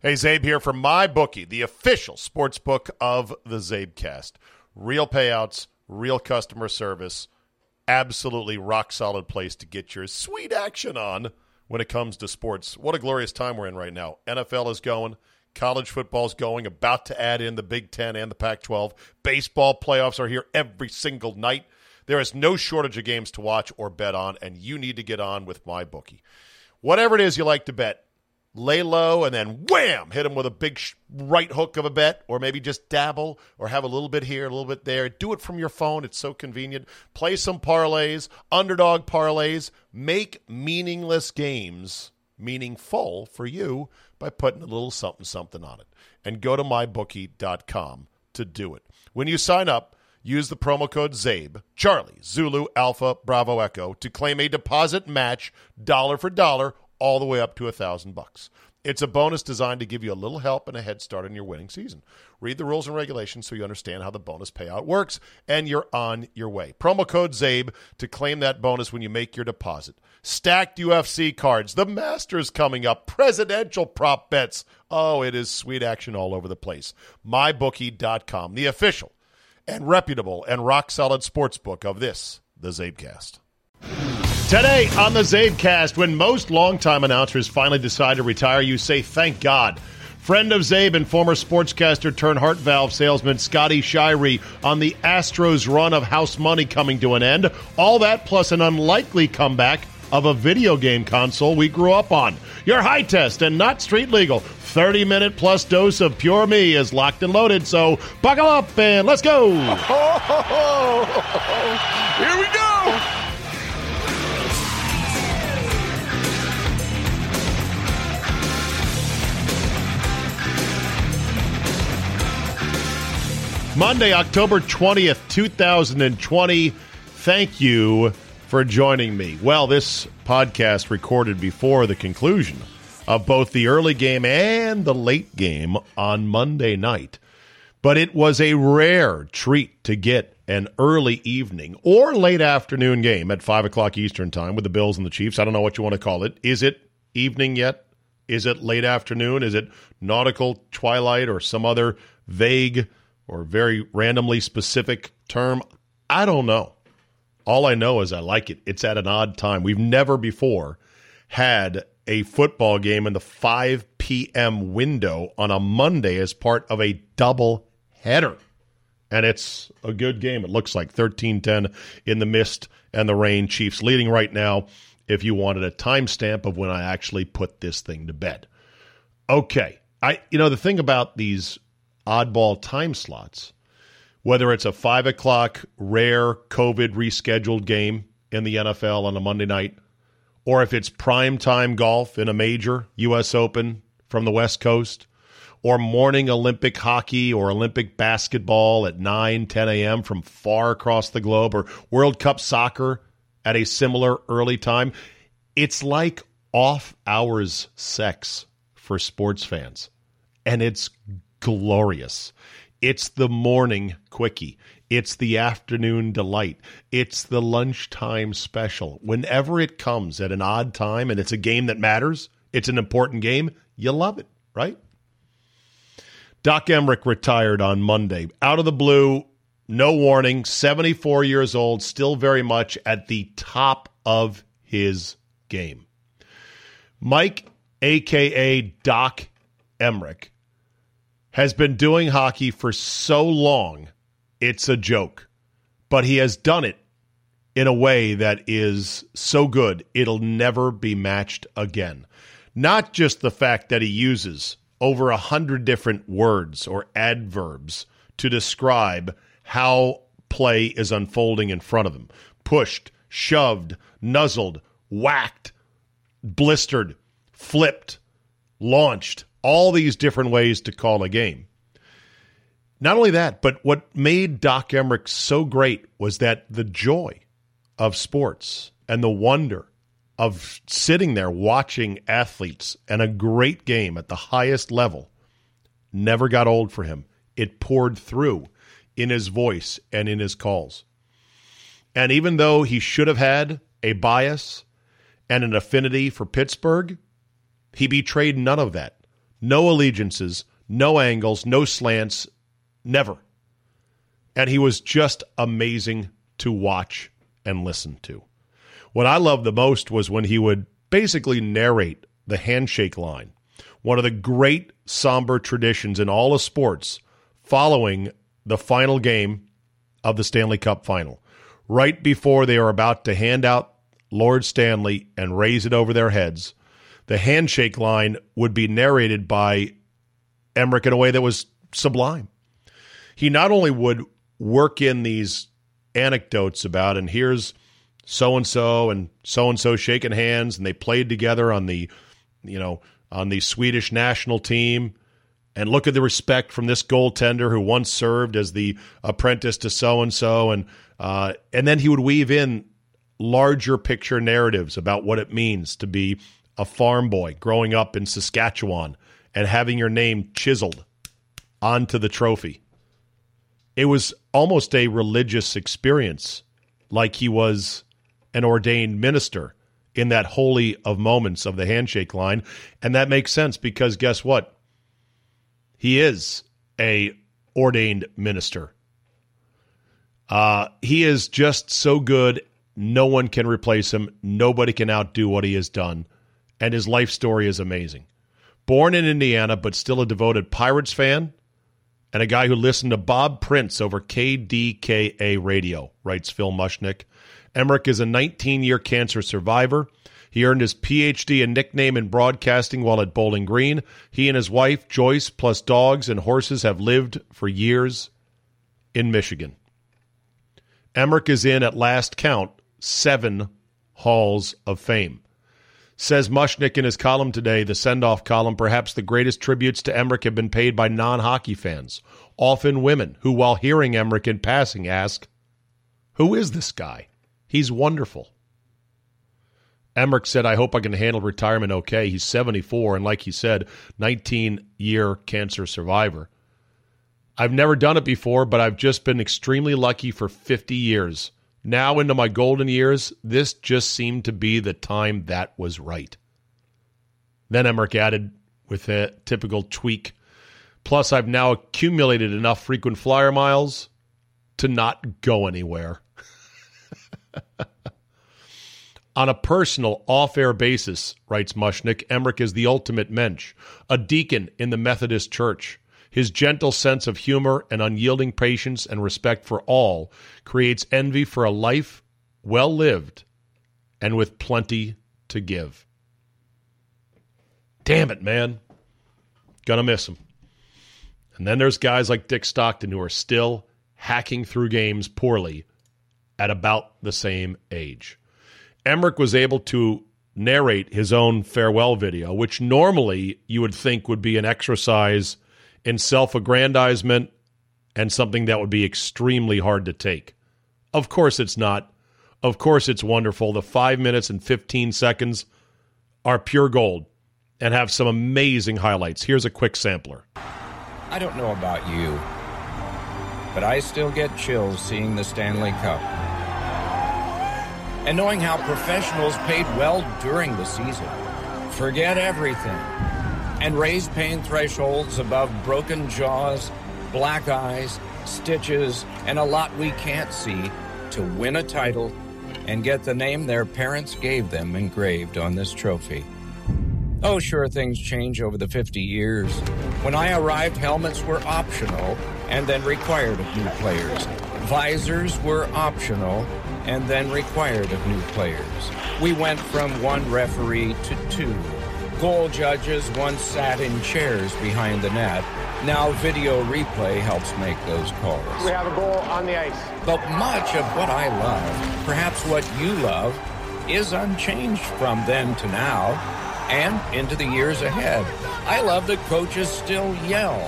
Hey, Zabe here from my bookie, the official sports book of the Zabecast. Real payouts, real customer service, absolutely rock solid place to get your sweet action on when it comes to sports. What a glorious time we're in right now. NFL is going, college football's going, about to add in the Big Ten and the Pac 12. Baseball playoffs are here every single night. There is no shortage of games to watch or bet on, and you need to get on with my bookie. Whatever it is you like to bet, lay low, and then wham, hit them with a big right hook of a bet, or maybe just dabble or have a little bit here, a little bit there. Do it from your phone. It's so convenient. Play some parlays, underdog parlays. Make meaningless games meaningful for you by putting a little something something on it. And go to mybookie.com to do it. When you sign up, use the promo code ZABE, Charlie, Zulu, Alpha, Bravo, Echo to claim a deposit match dollar for dollar all the way up to a thousand bucks. It's a bonus designed to give you a little help and a head start in your winning season. Read the rules and regulations so you understand how the bonus payout works, and you're on your way. Promo code ZABE to claim that bonus when you make your deposit. Stacked UFC cards, the Masters coming up, presidential prop bets. Oh, it is sweet action all over the place. MyBookie.com, the official and reputable and rock solid sports book of this, the Zabecast. Today on the Zabecast, when most longtime announcers finally decide to retire, you say, thank God. Friend of Zabe and former sportscaster turned heart valve salesman Scotty Shirey on the Astros run of house money coming to an end. All that plus an unlikely comeback of a video game console we grew up on. Your high test and not street legal 30 minute plus dose of pure me is locked and loaded. So buckle up and let's go. Here we go. Monday, October 20th, 2020. Thank you for joining me. Well, this podcast recorded before the conclusion of both the early game and the late game on Monday night. But it was a rare treat to get an early evening or late afternoon game at 5 o'clock Eastern Time with the Bills and the Chiefs. I don't know what you want to call it. Is it evening yet? Is it late afternoon? Is it nautical twilight or some other vague or very randomly specific term. I don't know. All I know is I like it. It's at an odd time. We've never before had a football game in the 5 p.m. window on a Monday as part of a double header. And it's a good game. It looks like 13 10 in the mist and the rain. Chiefs leading right now if you wanted a timestamp of when I actually put this thing to bed. Okay. I you know the thing about these oddball time slots, whether it's a five o'clock rare COVID rescheduled game in the NFL on a Monday night, or if it's prime time golf in a major U.S. Open from the West Coast, or morning Olympic hockey or Olympic basketball at 9, 10 a.m. from far across the globe, or World Cup soccer at a similar early time. It's like off hours sex for sports fans. And it's glorious. It's the morning quickie. It's the afternoon delight. It's the lunchtime special. Whenever it comes at an odd time and it's a game that matters, it's an important game, you love it, right? Doc Emrick retired on Monday. Out of the blue, no warning, 74 years old, still very much at the top of his game. Mike, aka Doc Emrick, has been doing hockey for so long, it's a joke. But he has done it in a way that is so good, it'll never be matched again. Not just the fact that he uses over a hundred different words or adverbs to describe how play is unfolding in front of him pushed, shoved, nuzzled, whacked, blistered, flipped, launched, all these different ways to call a game. Not only that, but what made Doc Emrick so great was that the joy of sports and the wonder of sitting there watching athletes and a great game at the highest level never got old for him. It poured through in his voice and in his calls. And even though he should have had a bias and an affinity for Pittsburgh, he betrayed none of that no allegiances, no angles, no slants, never. And he was just amazing to watch and listen to. What I loved the most was when he would basically narrate the handshake line, one of the great somber traditions in all of sports following the final game of the Stanley Cup final. Right before they are about to hand out Lord Stanley and raise it over their heads, the handshake line would be narrated by Emrick in a way that was sublime. He not only would work in these anecdotes about, and here's so and so and so and so shaking hands, and they played together on the, you know, on the Swedish national team. And look at the respect from this goaltender who once served as the apprentice to so and so, and uh, and then he would weave in larger picture narratives about what it means to be a farm boy growing up in Saskatchewan and having your name chiseled onto the trophy. It was almost a religious experience, like he was an ordained minister in that holy of moments of the handshake line. And that makes sense because guess what? He is a ordained minister. Uh, he is just so good. No one can replace him. Nobody can outdo what he has done. And his life story is amazing. Born in Indiana, but still a devoted Pirates fan and a guy who listened to Bob Prince over KDKA radio, writes Phil Mushnick. Emrick is a 19 year cancer survivor. He earned his PhD and nickname in broadcasting while at Bowling Green. He and his wife, Joyce, plus dogs and horses, have lived for years in Michigan. Emrick is in, at last count, seven halls of fame. Says Mushnick in his column today, the send off column, perhaps the greatest tributes to Emrick have been paid by non hockey fans, often women, who, while hearing Emrick in passing, ask, Who is this guy? He's wonderful. Emrick said, I hope I can handle retirement okay. He's 74, and like he said, 19 year cancer survivor. I've never done it before, but I've just been extremely lucky for 50 years. Now, into my golden years, this just seemed to be the time that was right. Then Emrick added with a typical tweak. Plus, I've now accumulated enough frequent flyer miles to not go anywhere. On a personal, off air basis, writes Mushnick, Emrick is the ultimate mensch, a deacon in the Methodist Church. His gentle sense of humor and unyielding patience and respect for all creates envy for a life well lived and with plenty to give. Damn it, man. Gonna miss him. And then there's guys like Dick Stockton who are still hacking through games poorly at about the same age. Emrick was able to narrate his own farewell video, which normally you would think would be an exercise in self aggrandizement and something that would be extremely hard to take. Of course, it's not. Of course, it's wonderful. The five minutes and 15 seconds are pure gold and have some amazing highlights. Here's a quick sampler. I don't know about you, but I still get chills seeing the Stanley Cup. And knowing how professionals paid well during the season. Forget everything and raise pain thresholds above broken jaws, black eyes, stitches, and a lot we can't see to win a title and get the name their parents gave them engraved on this trophy. Oh, sure, things change over the 50 years. When I arrived, helmets were optional and then required of new players. Visors were optional and then required of new players. We went from one referee to two Goal judges once sat in chairs behind the net. Now video replay helps make those calls. We have a goal on the ice. But much of what I love, perhaps what you love, is unchanged from then to now and into the years ahead. I love that coaches still yell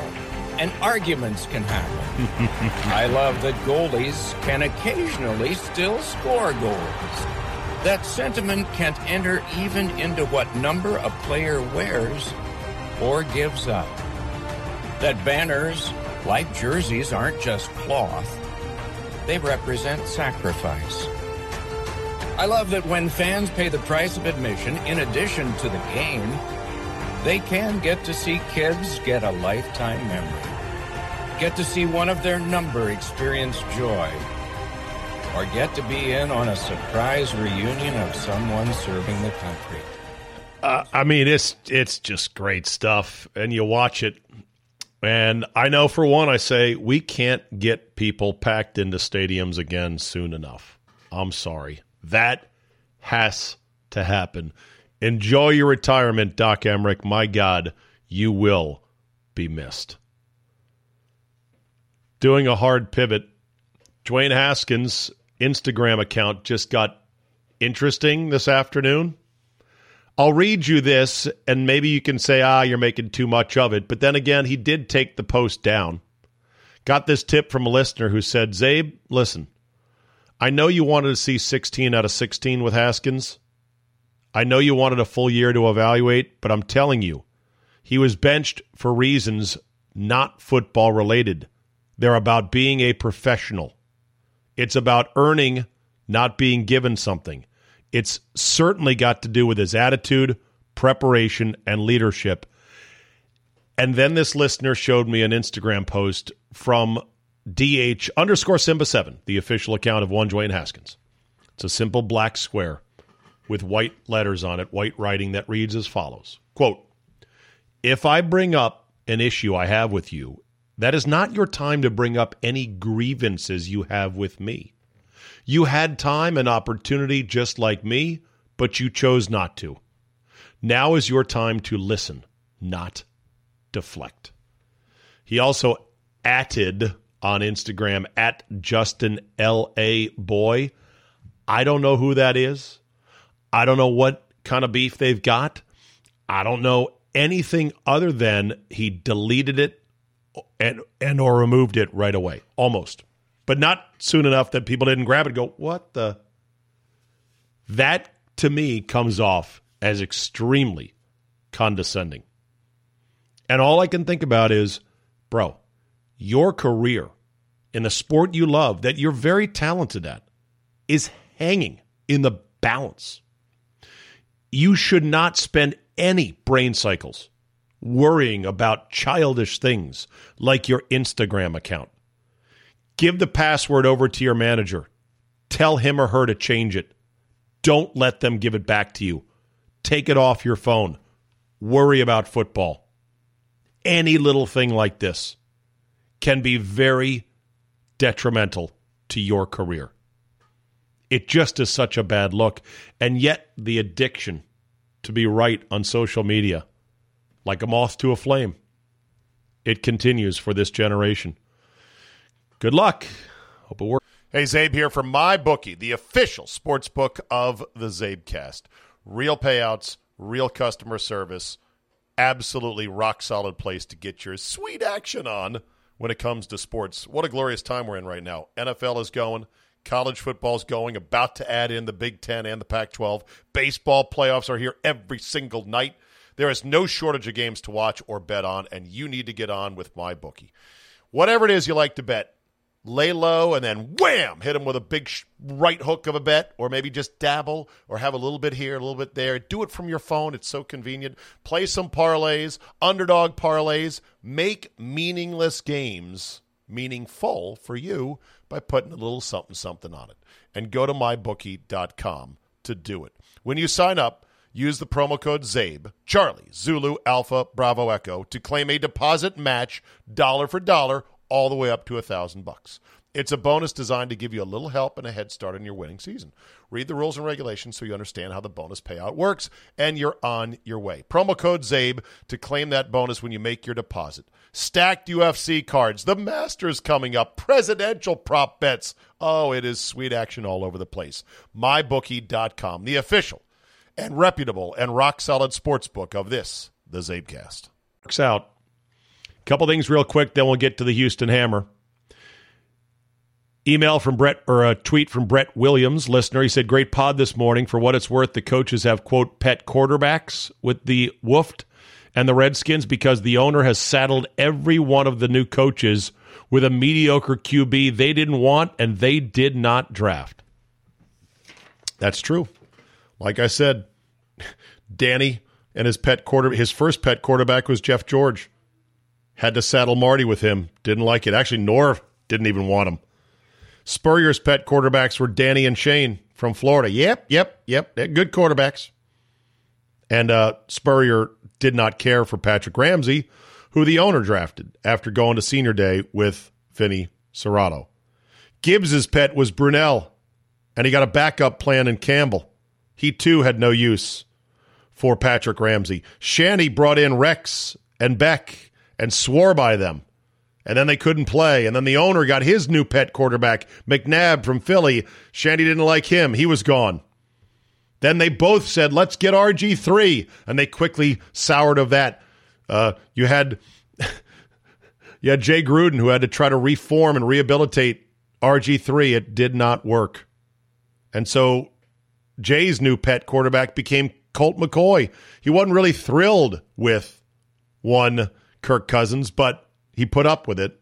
and arguments can happen. I love that goalies can occasionally still score goals. That sentiment can't enter even into what number a player wears or gives up. That banners, like jerseys, aren't just cloth, they represent sacrifice. I love that when fans pay the price of admission in addition to the game, they can get to see kids get a lifetime memory, get to see one of their number experience joy, or get to be in on a surprise reunion of someone serving the country. Uh, I mean, it's it's just great stuff, and you watch it, and I know for one, I say we can't get people packed into stadiums again soon enough. I'm sorry, that has to happen. Enjoy your retirement, Doc Emrick. My God, you will be missed. Doing a hard pivot, Dwayne Haskins' Instagram account just got interesting this afternoon. I'll read you this, and maybe you can say, ah, you're making too much of it. But then again, he did take the post down. Got this tip from a listener who said, Zabe, listen, I know you wanted to see 16 out of 16 with Haskins. I know you wanted a full year to evaluate, but I'm telling you, he was benched for reasons not football related. They're about being a professional. It's about earning, not being given something. It's certainly got to do with his attitude, preparation, and leadership. And then this listener showed me an Instagram post from DH underscore Simba 7, the official account of one Dwayne Haskins. It's a simple black square with white letters on it, white writing that reads as follows Quote, If I bring up an issue I have with you, that is not your time to bring up any grievances you have with me. You had time and opportunity just like me, but you chose not to. Now is your time to listen, not deflect. He also atted on Instagram at Justin L.A. Boy. I don't know who that is. I don't know what kind of beef they've got. I don't know anything other than he deleted it and and or removed it right away. Almost but not soon enough that people didn't grab it go, what the? That to me comes off as extremely condescending. And all I can think about is, bro, your career in the sport you love that you're very talented at is hanging in the balance. You should not spend any brain cycles worrying about childish things like your Instagram account. Give the password over to your manager. Tell him or her to change it. Don't let them give it back to you. Take it off your phone. Worry about football. Any little thing like this can be very detrimental to your career. It just is such a bad look. And yet, the addiction to be right on social media, like a moth to a flame, it continues for this generation. Good luck. Hope it works. Hey, Zabe here from my bookie, the official sports book of the Zabecast. Real payouts, real customer service, absolutely rock solid place to get your sweet action on when it comes to sports. What a glorious time we're in right now. NFL is going, college football is going, about to add in the Big Ten and the Pac 12. Baseball playoffs are here every single night. There is no shortage of games to watch or bet on, and you need to get on with my bookie. Whatever it is you like to bet, lay low, and then wham, hit them with a big right hook of a bet, or maybe just dabble or have a little bit here, a little bit there. Do it from your phone. It's so convenient. Play some parlays, underdog parlays. Make meaningless games meaningful for you by putting a little something something on it. And go to mybookie.com to do it. When you sign up, use the promo code ZABE, Charlie, Zulu, Alpha, Bravo, Echo to claim a deposit match dollar for dollar all the way up to a thousand bucks. It's a bonus designed to give you a little help and a head start in your winning season. Read the rules and regulations so you understand how the bonus payout works, and you're on your way. Promo code ZABE to claim that bonus when you make your deposit. Stacked UFC cards, the Masters coming up, presidential prop bets. Oh, it is sweet action all over the place. MyBookie.com, the official and reputable and rock solid sports book of this, the Zabecast. Works out. Couple things real quick, then we'll get to the Houston Hammer. Email from Brett or a tweet from Brett Williams, listener. He said, Great pod this morning. For what it's worth, the coaches have, quote, pet quarterbacks with the Woofed and the Redskins because the owner has saddled every one of the new coaches with a mediocre QB they didn't want and they did not draft. That's true. Like I said, Danny and his pet quarter his first pet quarterback was Jeff George. Had to saddle Marty with him. Didn't like it. Actually, Norv didn't even want him. Spurrier's pet quarterbacks were Danny and Shane from Florida. Yep, yep, yep. They're good quarterbacks. And uh, Spurrier did not care for Patrick Ramsey, who the owner drafted after going to senior day with Vinny Cerrato. Gibbs's pet was Brunell, and he got a backup plan in Campbell. He too had no use for Patrick Ramsey. Shanny brought in Rex and Beck and swore by them. And then they couldn't play. And then the owner got his new pet quarterback, McNabb from Philly. Shanny didn't like him. He was gone. Then they both said, let's get RG3. And they quickly soured of that. Uh, you had you had Jay Gruden who had to try to reform and rehabilitate RG3. It did not work. And so Jay's new pet quarterback became Colt McCoy. He wasn't really thrilled with one Kirk Cousins, but he put up with it.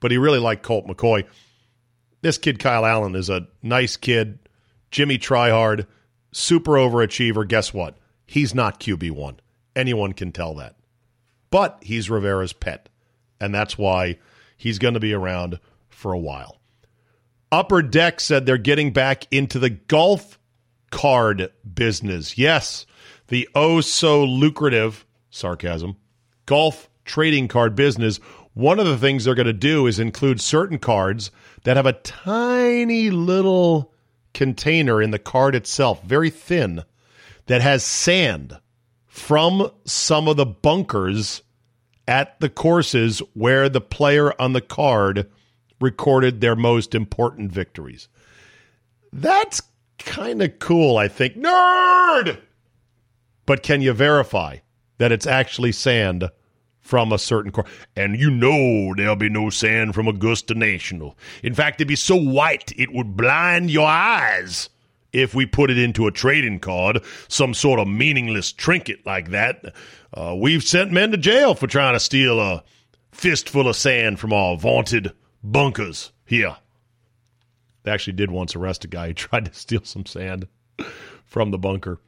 But he really liked Colt McCoy. This kid, Kyle Allen, is a nice kid. Jimmy Tryhard, super overachiever. Guess what? He's not QB1. Anyone can tell that. But he's Rivera's pet. And that's why he's going to be around for a while. Upper Deck said they're getting back into the golf card business. Yes, the oh so lucrative, sarcasm, golf trading card business. One of the things they're going to do is include certain cards that have a tiny little container in the card itself, very thin, that has sand from some of the bunkers at the courses where the player on the card recorded their most important victories. That's kind of cool, I think. Nerd! But can you verify that it's actually sand from a certain course? And you know there'll be no sand from Augusta National. In fact, it'd be so white it would blind your eyes if we put it into a trading card, some sort of meaningless trinket like that. Uh, we've sent men to jail for trying to steal a fistful of sand from our vaunted bunkers here. They actually did once arrest a guy who tried to steal some sand from the bunker.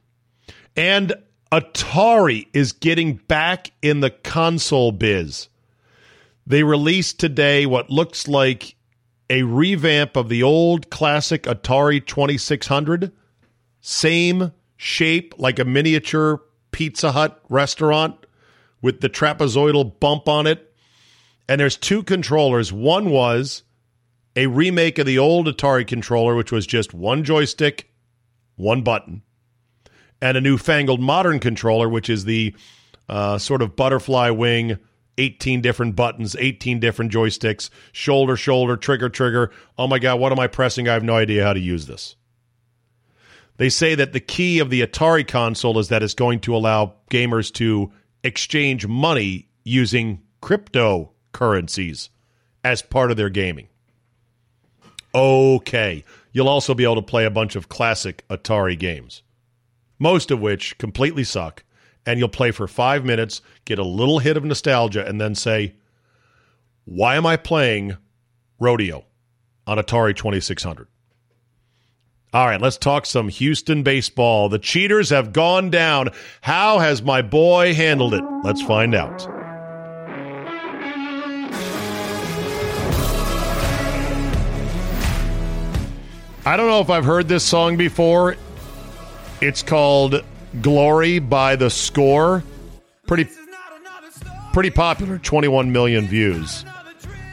And Atari is getting back in the console biz. They released today what looks like a revamp of the old classic Atari 2600. Same shape like a miniature Pizza Hut restaurant with the trapezoidal bump on it. And there's two controllers. One was a remake of the old Atari controller, which was just one joystick, one button, and a newfangled modern controller, which is the uh, sort of butterfly wing 18 different buttons, 18 different joysticks, shoulder, shoulder, trigger, trigger. Oh my God, what am I pressing? I have no idea how to use this. They say that the key of the Atari console is that it's going to allow gamers to exchange money using cryptocurrencies as part of their gaming. Okay. You'll also be able to play a bunch of classic Atari games, most of which completely suck and you'll play for five minutes, get a little hit of nostalgia, and then say, Why am I playing Rodeo on Atari 2600? All right, let's talk some Houston baseball. The cheaters have gone down. How has my boy handled it? Let's find out. I don't know if I've heard this song before. It's called Glory by the Score. Pretty pretty popular, 21 million views.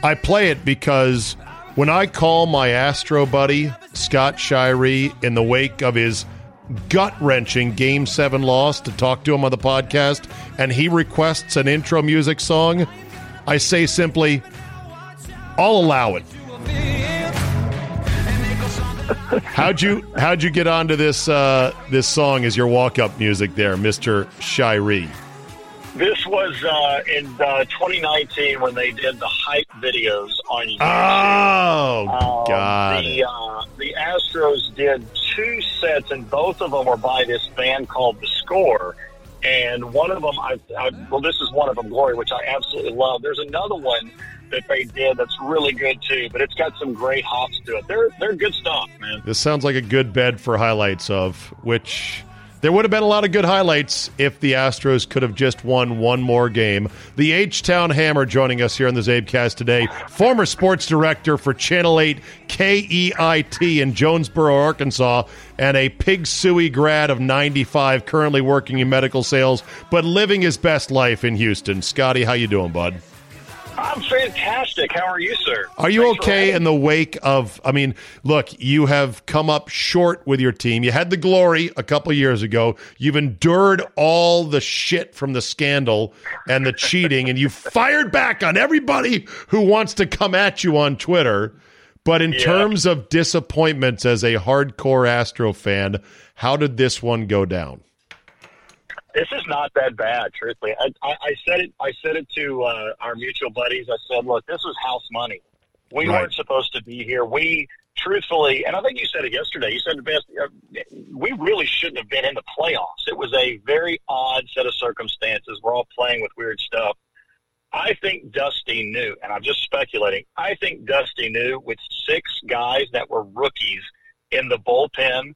I play it because when I call my Astro buddy, Scott Shirey, in the wake of his gut wrenching Game 7 loss to talk to him on the podcast, and he requests an intro music song, I say simply, I'll allow it. How'd you how'd you get onto this uh, this song as your walk up music there, Mister Shirey? This was uh, in uh, 2019 when they did the hype videos on YouTube. Oh um, God! The uh, the Astros did two sets, and both of them were by this band called The Score. And one of them, I, I well, this is one of them, Glory, which I absolutely love. There's another one that they did that's really good too. But it's got some great hops to it. They're they're good stuff, man. This sounds like a good bed for highlights of which There would have been a lot of good highlights if the Astros could have just won one more game. The H Town Hammer joining us here on the Zabecast today, former sports director for Channel 8 KAIT in Jonesboro, Arkansas, and a Pig Sooie grad of 95, currently working in medical sales, but living his best life in Houston. Scotty, how you doing, bud? I'm fantastic. How are you, sir? Are you Thanks okay in the wake of? I mean, look, you have come up short with your team. You had the glory a couple years ago. You've endured all the shit from the scandal and the cheating, and you fired back on everybody who wants to come at you on Twitter. But in Yeah. terms of disappointments as a hardcore Astro fan, how did this one go down? This is not that bad, truthfully. I, I, I said it. I said it to uh, our mutual buddies. I said, "Look, this was house money. We Right. weren't supposed to be here. We, truthfully, and I think you said it yesterday. You said the best. Uh, we really shouldn't have been in the playoffs. It was a very odd set of circumstances. We're all playing with weird stuff. I think Dusty knew, and I'm just speculating. I think Dusty knew with six guys that were rookies in the bullpen,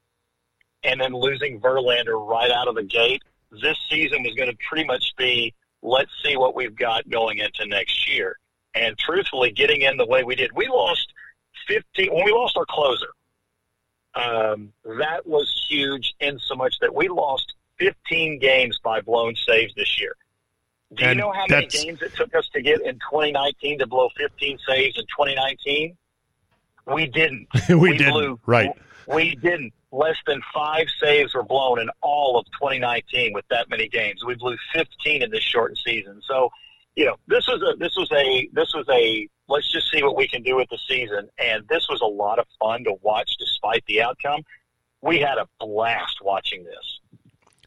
and then losing Verlander right out of the gate this season was going to pretty much be let's see what we've got going into next year. And truthfully, getting in the way we did, we lost 15 when we lost our closer. Um, that was huge in so much that we lost 15 games by blown saves this year. Do you know how many games it took us to get in 2019 to blow 15 saves in 2019? We didn't. we, didn't. blew- right. We didn't. Less than five saves were blown in all of 2019 with that many games. We blew 15 in this shortened season. So, you know, this was a this was a this was a let's just see what we can do with the season. And this was a lot of fun to watch, despite the outcome. We had a blast watching this.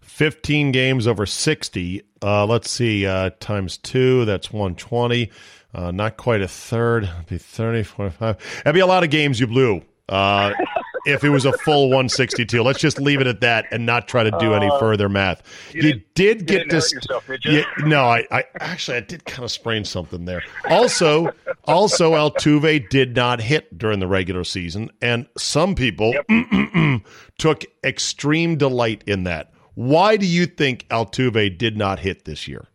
15 games over 60. Uh, let's see, uh, times two, that's 120. Uh, not quite a third. It'd be 30, 45. That'd be a lot of games you blew uh, if it was a full 162. Let's just leave it at that and not try to do any further math. You, Uh, didn't- did you get this. yourself, did you? Yeah, no, I, I actually I did kind of sprain something there. Also, also Altuve did not hit during the regular season, and some people took extreme delight in that. Why do you think Altuve did not hit this year?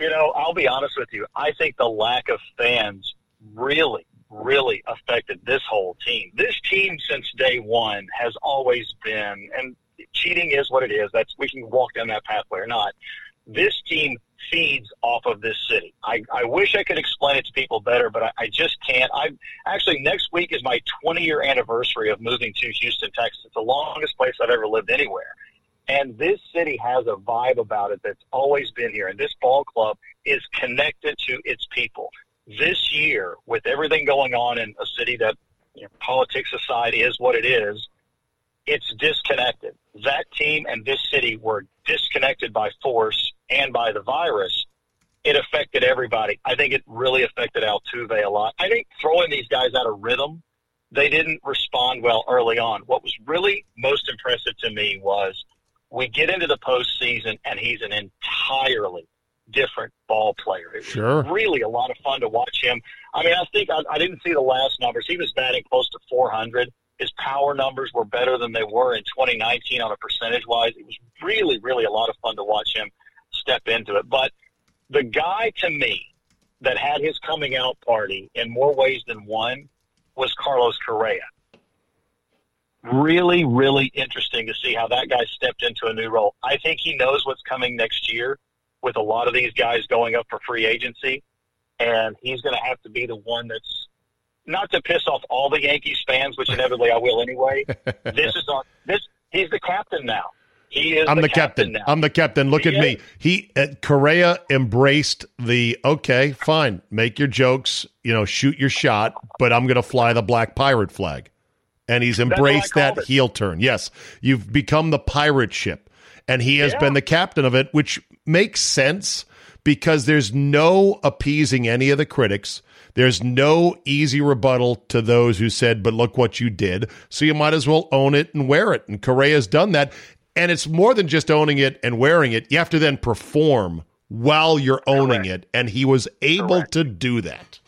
You know, I'll be honest with you. I think the lack of fans really, really affected this whole team. This team, since day one, has always been, and cheating is what it is. That's we can walk down that pathway or not. This team feeds off of this city. I, I wish I could explain it to people better, but I, I just can't. I actually next week is my 20 year anniversary of moving to Houston, Texas. It's the longest place I've ever lived anywhere. And this city has a vibe about it that's always been here. And this ball club is connected to its people. This year, with everything going on in a city that, you know, politics aside, is what it is, it's disconnected. That team and this city were disconnected by force and by the virus. It affected everybody. I think it really affected Altuve a lot. I think throwing these guys out of rhythm, they didn't respond well early on. What was really most impressive to me was we get into the postseason and he's an entirely different ball player. It was Sure. really a lot of fun to watch him. I mean, I think I, I didn't see the last numbers. He was batting close to 400. His power numbers were better than they were in 2019 on a percentage wise. It was really, really a lot of fun to watch him step into it. But the guy to me that had his coming out party in more ways than one was Carlos Correa. Really, really interesting to see how that guy stepped into a new role. I think he knows what's coming next year with a lot of these guys going up for free agency, and he's going to have to be the one that's not to piss off all the Yankees fans, which inevitably I will anyway. this is on this. He's the captain now. He is. I'm the, captain. now. I'm the captain. Look at He me. He uh, Correa embraced the okay, fine, make your jokes, you know, shoot your shot, but I'm going to fly the black pirate flag. And he's embraced that it. heel turn. Yes, you've become the pirate ship, and he has Yeah. been the captain of it, which makes sense because there's no appeasing any of the critics. There's no easy rebuttal to those who said, but look what you did. So you might as well own it and wear it. And Correa's done that. And it's more than just owning it and wearing it. You have to then perform while you're owning it. And he was able Correct. to do that.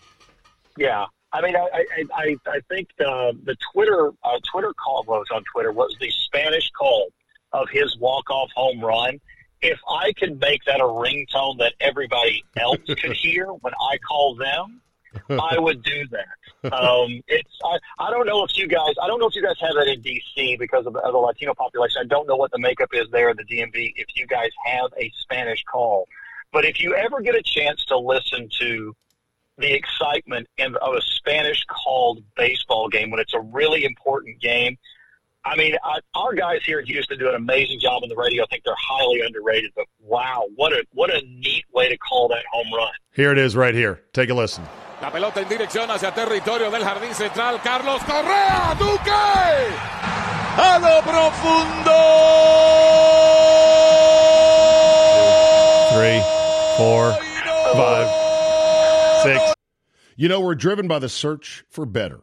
Yeah, I mean, I I, I, I think uh, the Twitter uh, Twitter call was on Twitter was the Spanish call of his walk-off home run, if I could make that a ringtone that everybody else could hear when I call them, I would do that. Um, it's I, I don't know if you guys I don't know if you guys have that in DC because of, of the Latino population. I don't know what the makeup is there in the DMV. If you guys have a Spanish call, but if you ever get a chance to listen to the excitement in, of a Spanish called baseball game when it's a really important game. I mean, I, our guys here in Houston do an amazing job on the radio. I think they're highly underrated, but wow, what a what a neat way to call that home run. Here it is right here. Take a listen. La pelota en dirección hacia territorio del jardín central. Carlos Correa, Duque. A lo profundo. Three, four, five, six. You know, we're driven by the search for better.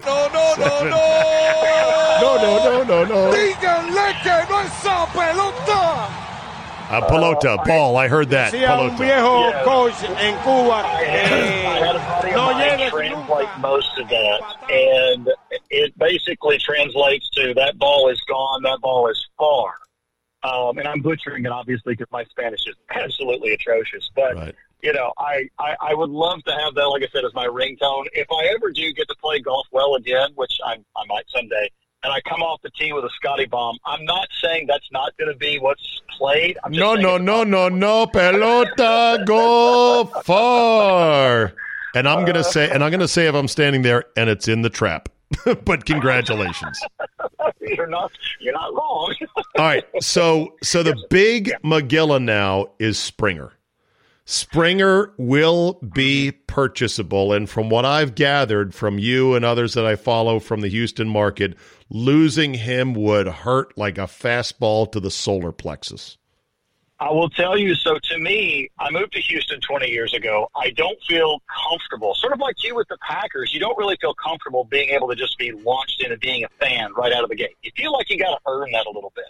No, no, no, no. No, no, no, no, no. Díganle que no esa pelota. Uh, pelota, ball. I heard that. Decía un Pelota. viejo Yeah. coach en Cuba. I had, a buddy of no mine llegues translate most of that, and it basically translates to that ball is gone, that ball is far. Um, and I'm butchering it obviously because my Spanish is absolutely atrocious, but Right. you know, I, I I would love to have that, like I said, as my ringtone. If I ever do get to play golf well again, which I I might someday, and I come off the tee with a Scotty bomb, I'm not saying that's not going to be what's played. I'm just No, no, no, no, no. Pelota, go far. And I'm gonna say, and I'm gonna say if I'm standing there and it's in the trap. but congratulations. You're not you're not wrong. All right. So so the big Magilla now is Springer. Springer will be purchasable. And from what I've gathered from you and others that I follow from the Houston market, losing him would hurt like a fastball to the solar plexus. I will tell you. So to me, I moved to Houston 20 years ago. I don't feel comfortable, sort of like you with the Packers. You don't really feel comfortable being able to just be launched into being a fan right out of the gate. You feel like you got to earn that a little bit.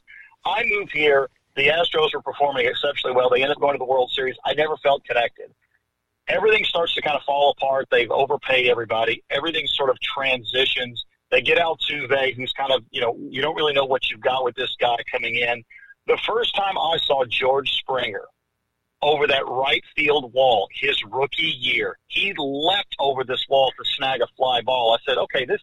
I moved here. The Astros were performing exceptionally well. They ended up going to the World Series. I never felt connected. Everything starts to kind of fall apart. They've overpaid everybody. Everything sort of transitions. They get Altuve, who's kind of, you know, you don't really know what you've got with this guy coming in. The first time I saw George Springer over that right field wall his rookie year, he leapt over this wall to snag a fly ball. I said, okay, this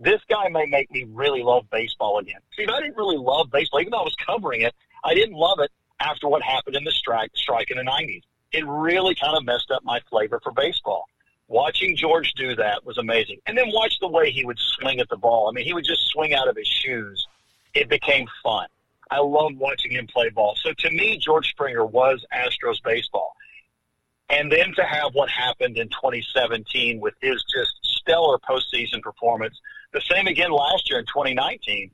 this guy may make me really love baseball again. See, I didn't really love baseball, even though I was covering it. I didn't love it after what happened in the strike strike in the '90s. It really kind of messed up my flavor for baseball. Watching George do that was amazing, and then watch the way he would swing at the ball. I mean, he would just swing out of his shoes. It became fun. I loved watching him play ball. So to me, George Springer was Astros baseball. And then to have what happened in 2017 with his just stellar postseason performance, the same again last year in 2019.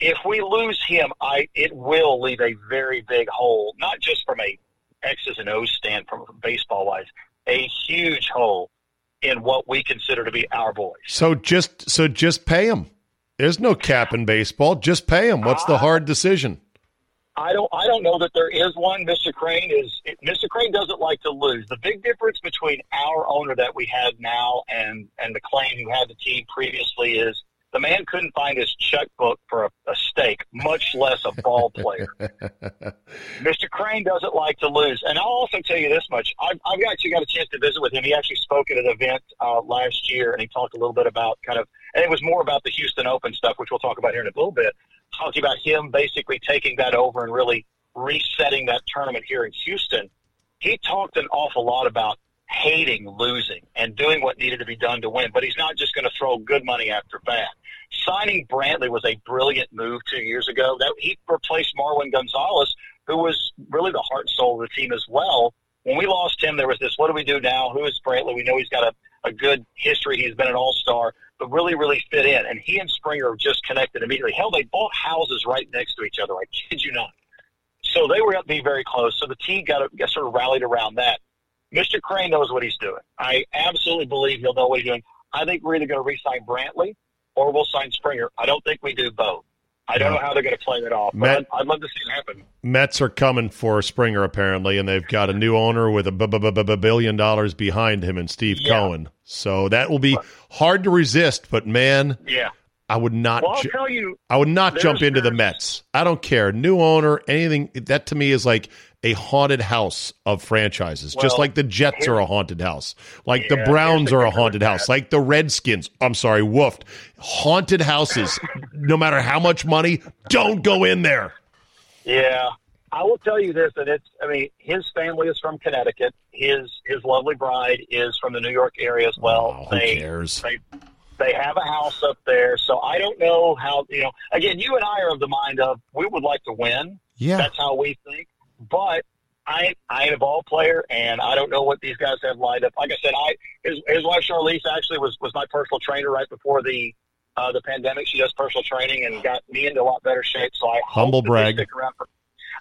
If we lose him, I it will leave a very big hole, not just from a X's and O's stand from baseball wise, a huge hole in what we consider to be our boys. So just so just pay him. There's no cap in baseball. Just pay him. What's the uh, hard decision? I don't I don't know that there is one. Mr. Crane is Mr. Crane doesn't like to lose. The big difference between our owner that we have now and and McLane who had the team previously is The man couldn't find his checkbook for a, a steak, much less a ball player. Mr. Crane doesn't like to lose. And I'll also tell you this much. I've, I've actually got a chance to visit with him. He actually spoke at an event uh, last year, and he talked a little bit about kind of, and it was more about the Houston Open stuff, which we'll talk about here in a little bit. Talking about him basically taking that over and really resetting that tournament here in Houston. He talked an awful lot about hating losing and doing what needed to be done to win. But he's not just going to throw good money after bad. Signing Brantley was a brilliant move two years ago. That he replaced Marwin Gonzalez, who was really the heart and soul of the team as well. When we lost him, there was this: what do we do now? Who is Brantley? We know he's got a, a good history. He's been an All Star, but really, really fit in. And he and Springer just connected immediately. Hell, they bought houses right next to each other. I kid you not. So they were up to be very close. So the team got, got sort of rallied around that. Mr. Crane knows what he's doing. I absolutely believe he'll know what he's doing. I think we're either going to re-sign Brantley or we'll sign Springer. I don't think we do both. I don't know how they're going to play it off. Met, I'd, I'd, love to see it happen. Mets are coming for Springer apparently, and they've got a new owner with a b- b- b- billion dollars behind him, and Steve yeah. Cohen. So that will be hard to resist. But man, yeah, I would not. Well, I'll ju- tell you, I would not jump into the Mets. I don't care. New owner, anything. That to me is like a haunted house of franchises, well, just like the Jets are a haunted house, like yeah, the Browns are a haunted house, like the Redskins. I'm sorry, woofed. Haunted houses, no matter how much money, don't go in there. Yeah, I will tell you this, and it's. I mean, his family is from Connecticut. His his lovely bride is from the New York area as well. Oh, who they, cares? They, they have a house up there, so I don't know how. You know, again, you and I are of the mind of we would like to win. Yeah, that's how we think. But I I ain't a ball player, and I don't know what these guys have lined up. Like I said, I his his wife Charlise actually was was my personal trainer right before the uh, the pandemic. She does personal training and got me into a lot better shape. So I humble brag. Stick around for,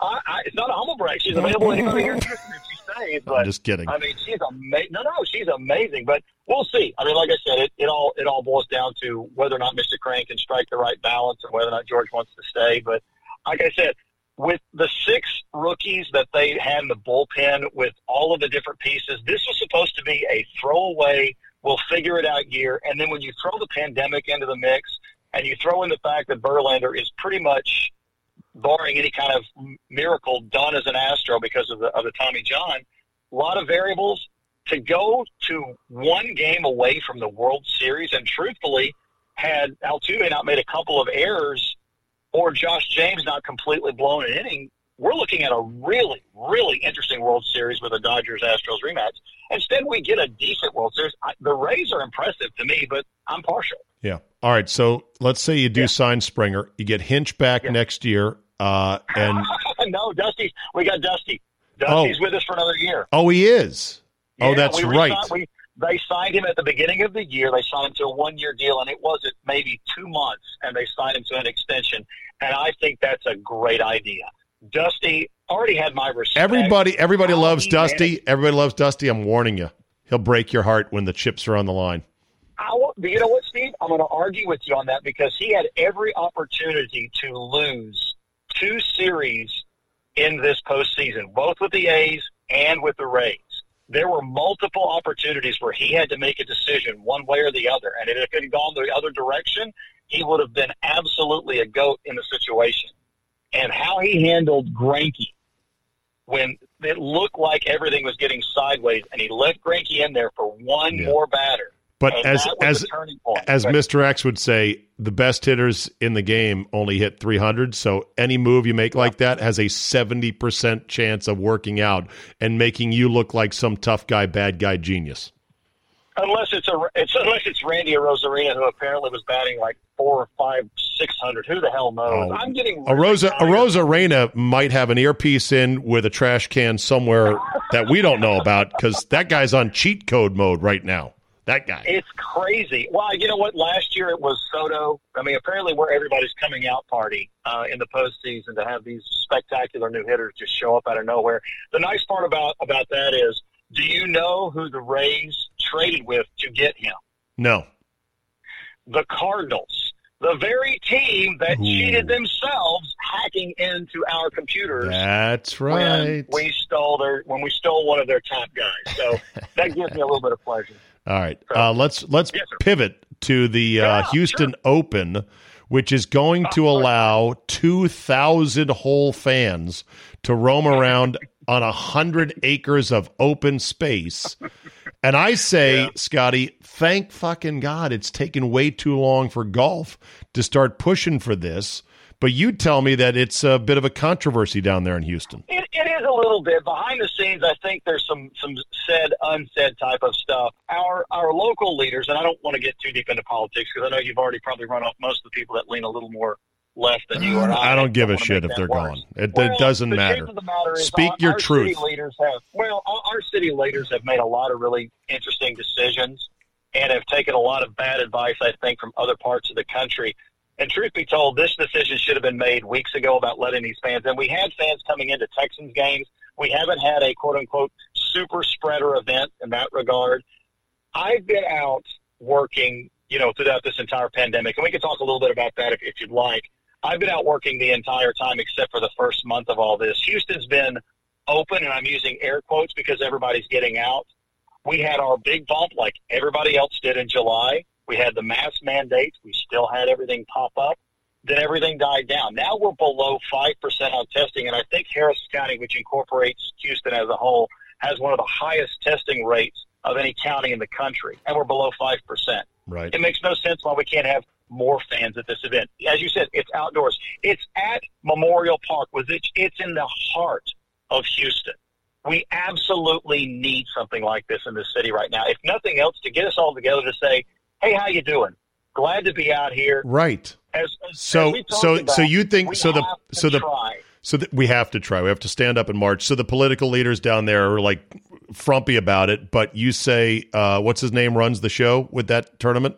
I, I, it's not a humble brag. She's available anywhere here if she stays. But I'm just kidding. I mean, she's amazing. No, no, she's amazing. But we'll see. I mean, like I said, it, it all it all boils down to whether or not Mr. Crane can strike the right balance and whether or not George wants to stay. But like I said, with the six rookies that they had in the bullpen with all of the different pieces, this was supposed to be a throwaway, we'll figure it out year. And then when you throw the pandemic into the mix and you throw in the fact that Verlander is pretty much, barring any kind of miracle, done as an Astro because of the, of the Tommy John, a lot of variables. To go to one game away from the World Series, and truthfully, had Altuve not made a couple of errors or Josh James not completely blown an inning, we're looking at a really, really interesting World Series with a Dodgers Astros rematch. Instead, we get a decent World Series. I, the Rays are impressive to me, but I'm partial. Yeah. All right. So let's say you do yeah. sign Springer, you get Hinch back yeah. next year, uh, and no, Dusty. We got Dusty. Dusty's oh. with us for another year. Oh, he is. Oh, yeah, oh, that's we right. we, they signed him at the beginning of the year. They signed him to a one year deal, and it wasn't maybe two months, and they signed him to an extension. And I think that's a great idea. Dusty already had my respect. Everybody, everybody How loves Dusty. Managed. Everybody loves Dusty. I'm warning you, he'll break your heart when the chips are on the line. I, you know what, Steve? I'm going to argue with you on that because he had every opportunity to lose two series in this postseason, both with the A's and with the Rays there were multiple opportunities where he had to make a decision one way or the other. And if it had gone the other direction, he would have been absolutely a goat in the situation. And how he handled Greinke when it looked like everything was getting sideways and he left Greinke in there for one yeah. more batter but and as as as Mr. X would say, the best hitters in the game only hit 300. So any move you make like that has a 70% chance of working out and making you look like some tough guy, bad guy genius. Unless it's a it's unless it's Randy Arozarena who apparently was batting like four or five, six hundred. Who the hell knows? Oh. I'm getting a Rosa a Arozarena might have an earpiece in with a trash can somewhere that we don't know about because that guy's on cheat code mode right now. That guy. It's crazy. Well, you know what? Last year it was Soto. I mean, apparently we're everybody's coming out party uh, in the postseason to have these spectacular new hitters just show up out of nowhere. The nice part about about that is, do you know who the Rays traded with to get him? No. The Cardinals, the very team that Ooh. cheated themselves hacking into our computers. That's right. we stole their when we stole one of their top guys. So that gives me a little bit of pleasure. All right, uh, let's let's yes, pivot to the uh, Houston sure. Open, which is going to allow 2,000 whole fans to roam around on a hundred acres of open space. And I say, yeah. Scotty, thank fucking God it's taken way too long for golf to start pushing for this. But you tell me that it's a bit of a controversy down there in Houston. It, it is a little bit behind the scenes. I think there's some some said unsaid type of stuff. Our our local leaders, and I don't want to get too deep into politics because I know you've already probably run off most of the people that lean a little more left than you are. I, I don't give a shit if they're worse. gone. It, well, it doesn't matter. matter Speak our, your our truth. Leaders have well, our city leaders have made a lot of really interesting decisions and have taken a lot of bad advice, I think, from other parts of the country. And truth be told, this decision should have been made weeks ago about letting these fans in. We had fans coming into Texans games. We haven't had a quote unquote super spreader event in that regard. I've been out working, you know, throughout this entire pandemic, and we can talk a little bit about that if, if you'd like. I've been out working the entire time except for the first month of all this. Houston's been open, and I'm using air quotes because everybody's getting out. We had our big bump like everybody else did in July. We had the mask mandates. We still had everything pop up. Then everything died down. Now we're below 5% on testing, and I think Harris County, which incorporates Houston as a whole, has one of the highest testing rates of any county in the country, and we're below 5%. Right. It makes no sense why we can't have more fans at this event. As you said, it's outdoors. It's at Memorial Park, which it's in the heart of Houston. We absolutely need something like this in this city right now. If nothing else, to get us all together to say, "Hey, how you doing? Glad to be out here." Right. As, as, so, as so, about, so you think so? The so the try. so that we have to try. We have to stand up and march. So the political leaders down there are like frumpy about it, but you say, uh, what's his name runs the show with that tournament?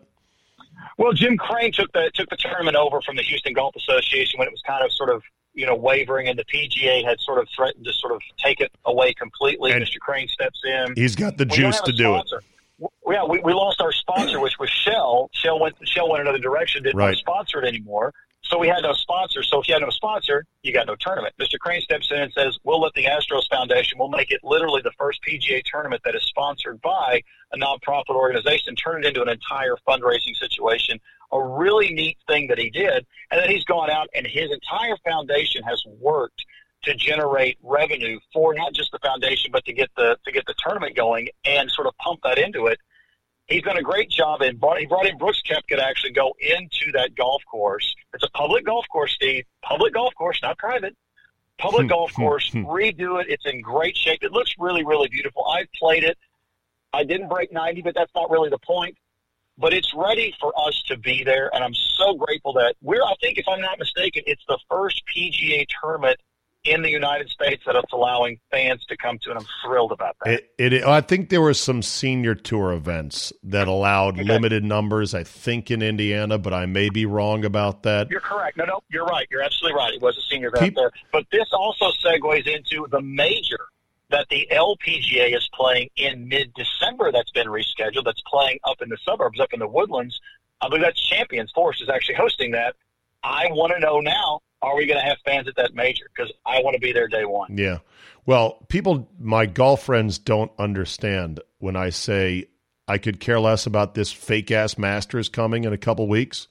Well, Jim Crane took the took the tournament over from the Houston Golf Association when it was kind of sort of you know wavering, and the PGA had sort of threatened to sort of take it away completely. And Mr. Crane steps in. He's got the juice to do it. Yeah, we, we lost our sponsor, which was Shell. Went Shell went another direction, didn't right. sponsor it anymore. So we had no sponsor. So if you had no sponsor, you got no tournament. Mr. Crane steps in and says, "We'll let the Astros Foundation. We'll make it literally the first PGA tournament that is sponsored by a nonprofit organization. Turn it into an entire fundraising situation. A really neat thing that he did, and then he's gone out and his entire foundation has worked." to generate revenue for not just the foundation, but to get the to get the tournament going and sort of pump that into it he's done a great job and brought, he brought in Brooks Koepka to actually go into that golf course. It's a public golf course, Steve. Public golf course, not private. Public hmm, golf hmm, course. Hmm. Redo it. It's in great shape. It looks really, really beautiful. I've played it. I didn't break 90, but that's not really the point. But it's ready for us to be there, and I'm so grateful that we're. I think, if I'm not mistaken, it's the first PGA tournament in the United States that it's allowing fans to come to, and I'm thrilled about that. It, it I think there were some senior tour events that allowed okay. limited numbers. I think in Indiana, but I may be wrong about that. You're correct. No, no, you're right. You're absolutely right. It was a senior event there, but this also segues into the major that the LPGA is playing in mid-December. That's been rescheduled. That's playing up in the suburbs, up in the woodlands. I believe that's Champions Force is actually hosting that. I want to know now are we going to have fans at that major? Because I want to be there day one. Yeah. Well, people, my golf friends don't understand when I say I could care less about this fake ass Masters coming in a couple weeks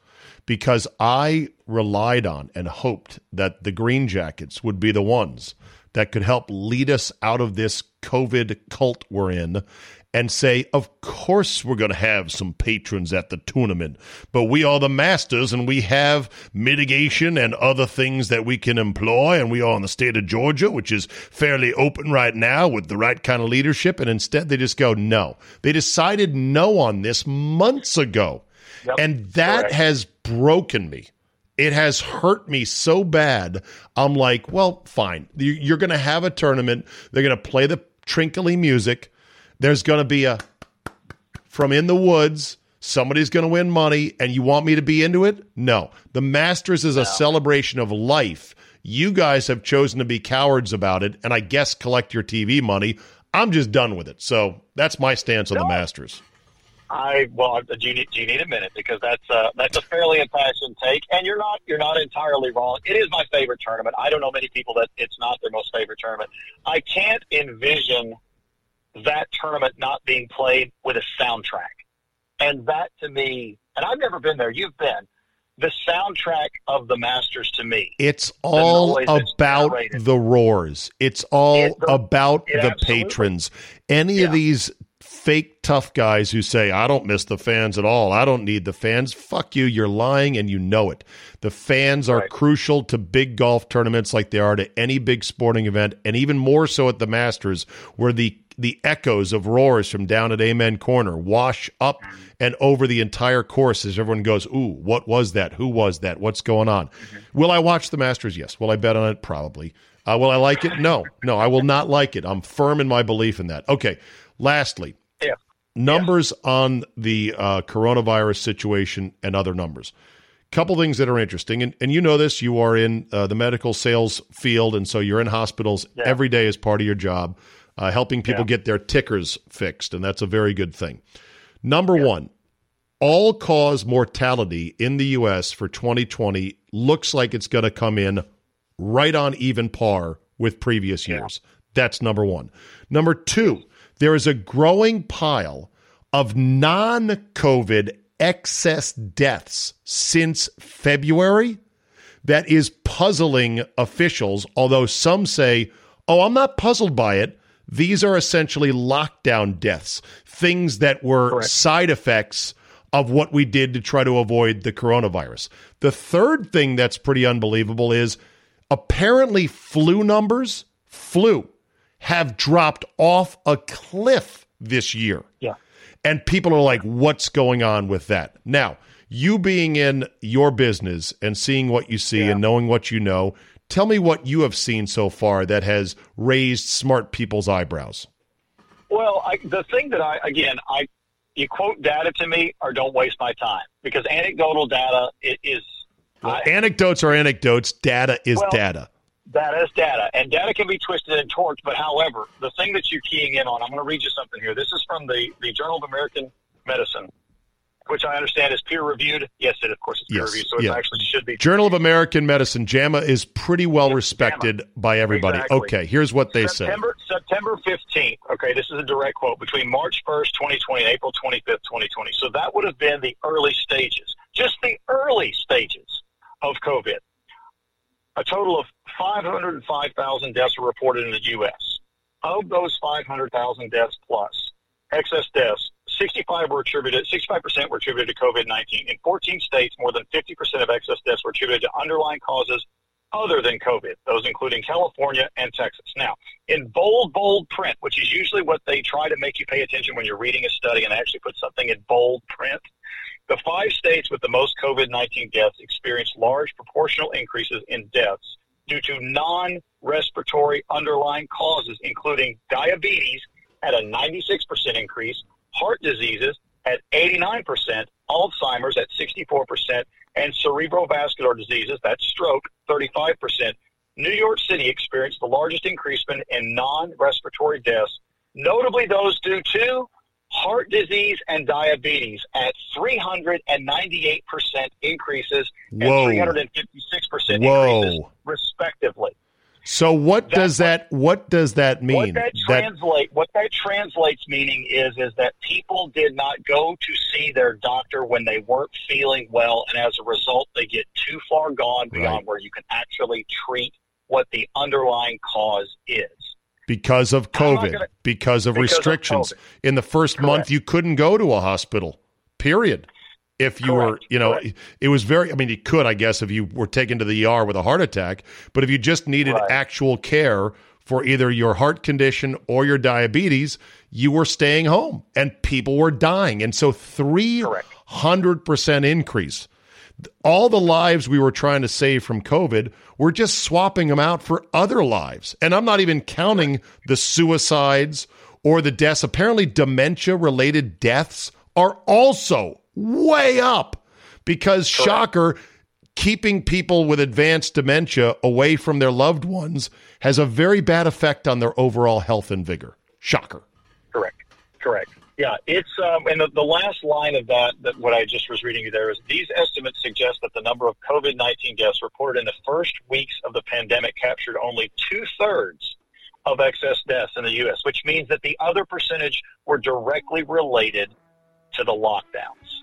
because I relied on and hoped that the Green Jackets would be the ones that could help lead us out of this COVID cult we're in and say, of course, we're going to have some patrons at the tournament, but we are the masters and we have mitigation and other things that we can employ. And we are in the state of Georgia, which is fairly open right now with the right kind of leadership. And instead, they just go, no. They decided no on this months ago. Yep. And that Correct. has broken me. It has hurt me so bad. I'm like, well, fine. You're going to have a tournament. They're going to play the trinkly music there's going to be a from in the woods. Somebody's going to win money, and you want me to be into it? No. The Masters is a celebration of life. You guys have chosen to be cowards about it, and I guess collect your TV money. I'm just done with it. So that's my stance on no. the Masters. I well, do you, need, do you need a minute because that's uh, that's a fairly impassioned take, and you're not you're not entirely wrong. It is my favorite tournament. I don't know many people that it's not their most favorite tournament. I can't envision that tournament not being played with a soundtrack. And that to me and I've never been there. You've been. The soundtrack of the Masters to me. It's all about the roars. It's all It- the- about it the absolutely- patrons. Any of these fake tough guys who say, I don't miss the fans at all. I don't need the fans. Fuck you. You're lying and you know it. The fans are Right. crucial to big golf tournaments like they are to any big sporting event, and even more so at the Masters, where the the echoes of roars from down at Amen Corner wash up and over the entire course as everyone goes, Ooh, what was that? Who was that? What's going on? Will I watch the Masters? Yes. Will I bet on it? Probably. Uh, will I like it? No. No, I will not like it. I'm firm in my belief in that. Okay. Lastly, Yeah. numbers on the uh, coronavirus situation and other numbers. Couple things that are interesting, and, and you know this. You are in uh, the medical sales field, and so you're in hospitals Yeah. every day as part of your job, uh, helping people Yeah. get their tickers fixed, and that's a very good thing. Number one, all cause mortality in the U.S. for 2020 looks like it's going to come in right on even par with previous years. That's number one. Number two, there is a growing pile of non COVID excess deaths since February that is puzzling officials, although some say, oh, I'm not puzzled by it. These are essentially lockdown deaths, things that were Correct. side effects of what we did to try to avoid the coronavirus. The third thing that's pretty unbelievable is apparently flu numbers, flu, have dropped off a cliff this year. Yeah. And people are like, what's going on with that? Now, you being in your business and seeing what you see Yeah. and knowing what you know, tell me what you have seen so far that has raised smart people's eyebrows. Well, I, the thing that I again, I you quote data to me or don't waste my time because anecdotal data it is I, Anecdotes are anecdotes, data is Well- data. Data is data, and data can be twisted and torqued. But however, the thing that you're keying in on, I'm going to read you something here. This is from the the Journal of American Medicine, which I understand is peer reviewed. Yes, it of course is peer Yes, reviewed, so it actually should be. Journal of American Medicine, JAMA, is pretty well respected by everybody. Exactly. Okay, here's what they say. September September 15th. Okay, this is a direct quote between March 1st, 2020 and April 25th, 2020. So that would have been the early stages, just the early stages of COVID. A total of 505,000 deaths were reported in the U.S. Of those 500,000 deaths plus excess deaths, 65 were attributed. 65 percent were attributed to COVID-19. In 14 states, more than 50 percent of excess deaths were attributed to underlying causes other than COVID, those including California and Texas. Now, in bold, bold print, which is usually what they try to make you pay attention when you're reading a study and actually put something in bold print, the five states with the most COVID 19 deaths experienced large proportional increases in deaths due to non respiratory underlying causes, including diabetes at a 96% increase, heart diseases at 89%, Alzheimer's at 64%, and cerebrovascular diseases, that's stroke, 35%. New York City experienced the largest increase in non respiratory deaths, notably those due to heart disease and diabetes at 398% increases Whoa. and 356% Whoa. increases, respectively. So what That's does that what does that mean? What that translate what that translates meaning is is that people did not go to see their doctor when they weren't feeling well, and as a result, they get too far gone beyond Right. where you can actually treat what the underlying cause is. Because of COVID, gonna- because of because of restrictions. COVID. In the first month, you couldn't go to a hospital. Period. If you were, you know, Correct. it was very. I mean, you could, I guess, if you were taken to the ER with a heart attack. But if you just needed Right. actual care for either your heart condition or your diabetes, you were staying home, and people were dying. And so, three hundred percent increase. All the lives we were trying to save from COVID, we're just swapping them out for other lives. And I'm not even counting the suicides or the deaths. Apparently, dementia related deaths are also way up because, shocker, keeping people with advanced dementia away from their loved ones has a very bad effect on their overall health and vigor. Shocker. Correct. Correct. Yeah, it's um, and the, the last line of that that what I just was reading you there is these estimates suggest that the number of COVID nineteen deaths reported in the first weeks of the pandemic captured only two thirds of excess deaths in the U.S., which means that the other percentage were directly related to the lockdowns.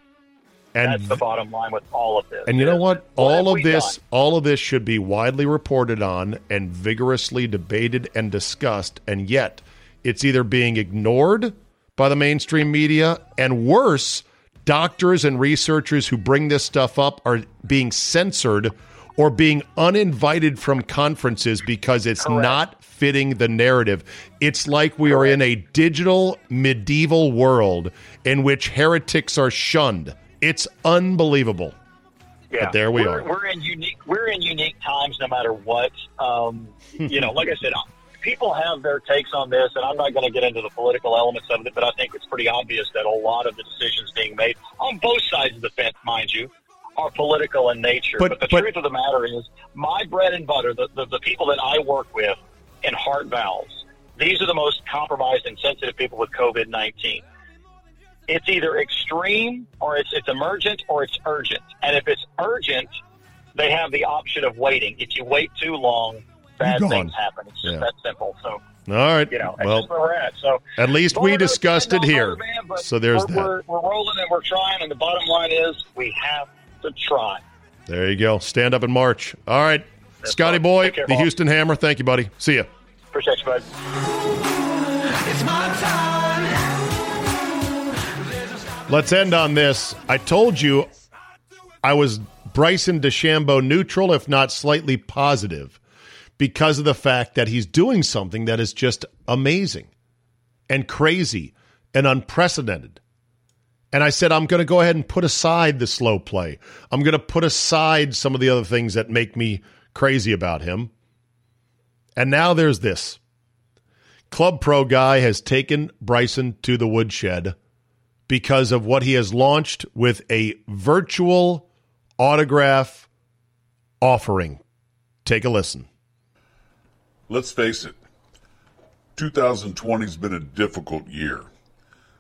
And That's the bottom line with all of this. And you know what? What all of this, done? all of this should be widely reported on and vigorously debated and discussed. And yet, it's either being ignored by the mainstream media, and worse, doctors and researchers who bring this stuff up are being censored or being uninvited from conferences because it's Correct. not fitting the narrative. It's like we are in a digital medieval world in which heretics are shunned. It's unbelievable. Yeah, But there we we're, are. We're in unique. We're in unique times, no matter what. Um, you know, like I said, people have their takes on this, and I'm not going to get into the political elements of it. But I think it's pretty obvious that a lot of the decisions being made on both sides of the fence, mind you, are political in nature. But- But, the but- truth of the matter is, my bread and butter, the, the, the people that I work with in heart valves, these are the most compromised and sensitive people with COVID 19 it's either extreme or it's it's emergent or it's urgent. And if it's urgent, they have the option of waiting. If you wait too long, bad things happen. It's just Yeah. that simple. So All right. you know, well, where we're at. So at least we discussed it here. man, So there's we're, that. We're, we're rolling and we're trying, and the bottom line is we have to try. There you go. Stand up in March. All right. That's Scotty fine. Boy, care, the Bob. Houston Hammer. Thank you, buddy. See ya. Appreciate you, bud. Let's end on this. I told you I was Bryson DeChambeau neutral, if not slightly positive, because of the fact that he's doing something that is just amazing and crazy and unprecedented. And I said, I'm going to go ahead and put aside the slow play. I'm going to put aside some of the other things that make me crazy about him. And now there's this. Club Pro guy has taken Bryson to the woodshed because of what he has launched with a virtual autograph offering. Take a listen. Let's face it, 2020 has been a difficult year.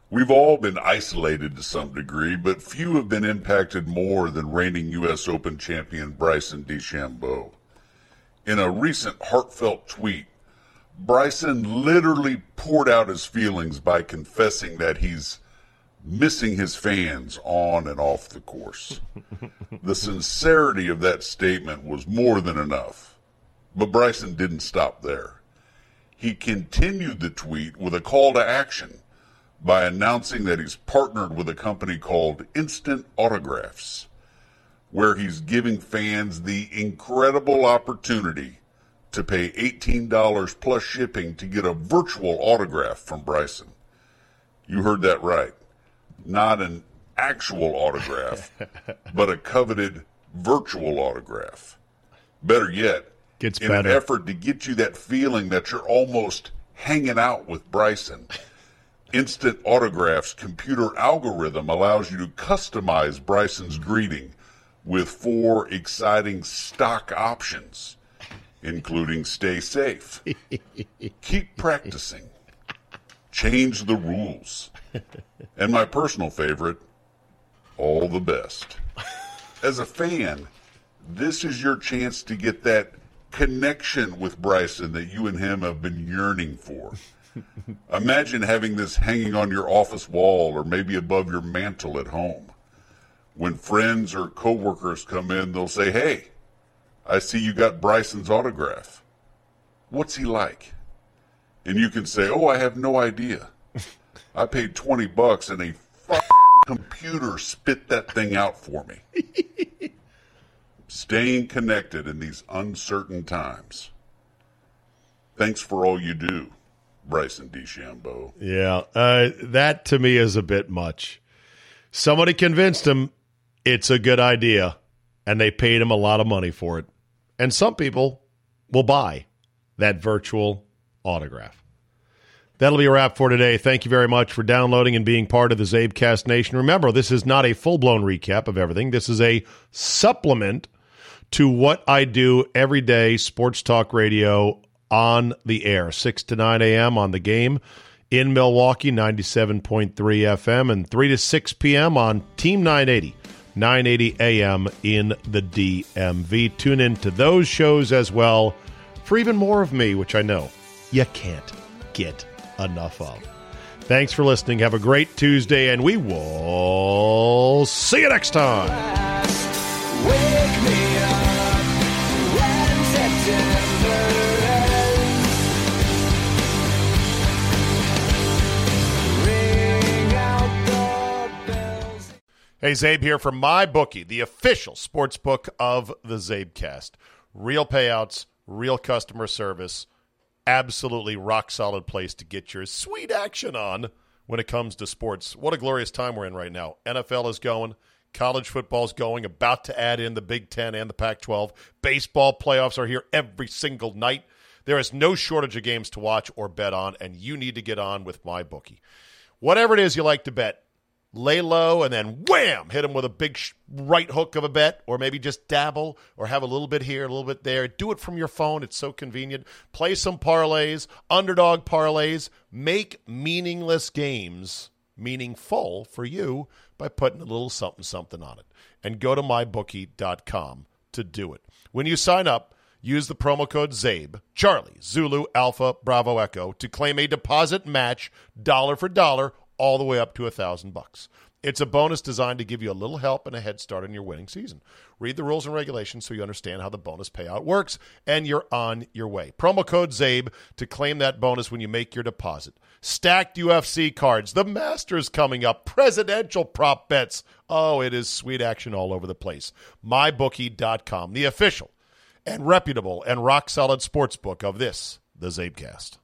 We've all been isolated to some degree, but few have been impacted more than reigning U.S. Open champion Bryson DeChambeau. In a recent heartfelt tweet, Bryson literally poured out his feelings by confessing that he's missing his fans on and off the course. the sincerity of that statement was more than enough. But Bryson didn't stop there. He continued the tweet with a call to action by announcing that he's partnered with a company called Instant Autographs, where he's giving fans the incredible opportunity to pay $18 plus shipping to get a virtual autograph from Bryson. You heard that right. Not an actual autograph, but a coveted virtual autograph. Better yet, Gets in better. an effort to get you that feeling that you're almost hanging out with Bryson. Instant Autographs computer algorithm allows you to customize Bryson's mm-hmm. greeting with four exciting stock options, including stay safe, keep practicing, change the rules, and my personal favorite, all the best. As a fan, this is your chance to get that connection with Bryson that you and him have been yearning for. Imagine having this hanging on your office wall or maybe above your mantle at home. When friends or coworkers come in, they'll say, Hey, I see you got Bryson's autograph. What's he like? And you can say, Oh, I have no idea. I paid 20 bucks and a f- computer spit that thing out for me. Staying connected in these uncertain times. Thanks for all you do, Bryson DeChambeau. Yeah, uh, that to me is a bit much. Somebody convinced him it's a good idea, and they paid him a lot of money for it. And some people will buy that virtual autograph. That'll be a wrap for today. Thank you very much for downloading and being part of the Czabecast Nation. Remember, this is not a full blown recap of everything. This is a supplement to what I do every day, sports talk radio on the air, 6 to 9 a.m. on the game in Milwaukee, 97.3 FM, and 3 to 6 p.m. on Team 980, 980 a.m. in the DMV. Tune in to those shows as well for even more of me, which I know you can't get enough of. Thanks for listening. Have a great Tuesday, and we will see you next time. Hey, Czabe here from my bookie, the official sports book of the Czabecast. Real payouts, real customer service, absolutely rock solid place to get your sweet action on when it comes to sports. What a glorious time we're in right now. NFL is going, college football's going, about to add in the Big Ten and the Pac 12. Baseball playoffs are here every single night. There is no shortage of games to watch or bet on, and you need to get on with my bookie. Whatever it is you like to bet, lay low and then wham, hit them with a big sh- right hook of a bet, or maybe just dabble or have a little bit here, a little bit there. Do it from your phone. It's so convenient. Play some parlays, underdog parlays. Make meaningless games meaningful for you by putting a little something something on it. And go to mybookie.com to do it. When you sign up, use the promo code CZABE, Charlie, Zulu, Alpha, Bravo, Echo to claim a deposit match dollar for dollar all the way up to a thousand bucks. It's a bonus designed to give you a little help and a head start in your winning season. Read the rules and regulations so you understand how the bonus payout works, and you're on your way. Promo code CZABE to claim that bonus when you make your deposit. Stacked UFC cards, the Masters coming up, presidential prop bets. Oh, it is sweet action all over the place. MyBookie.com, the official and reputable and rock solid sports book of this, the Czabecast.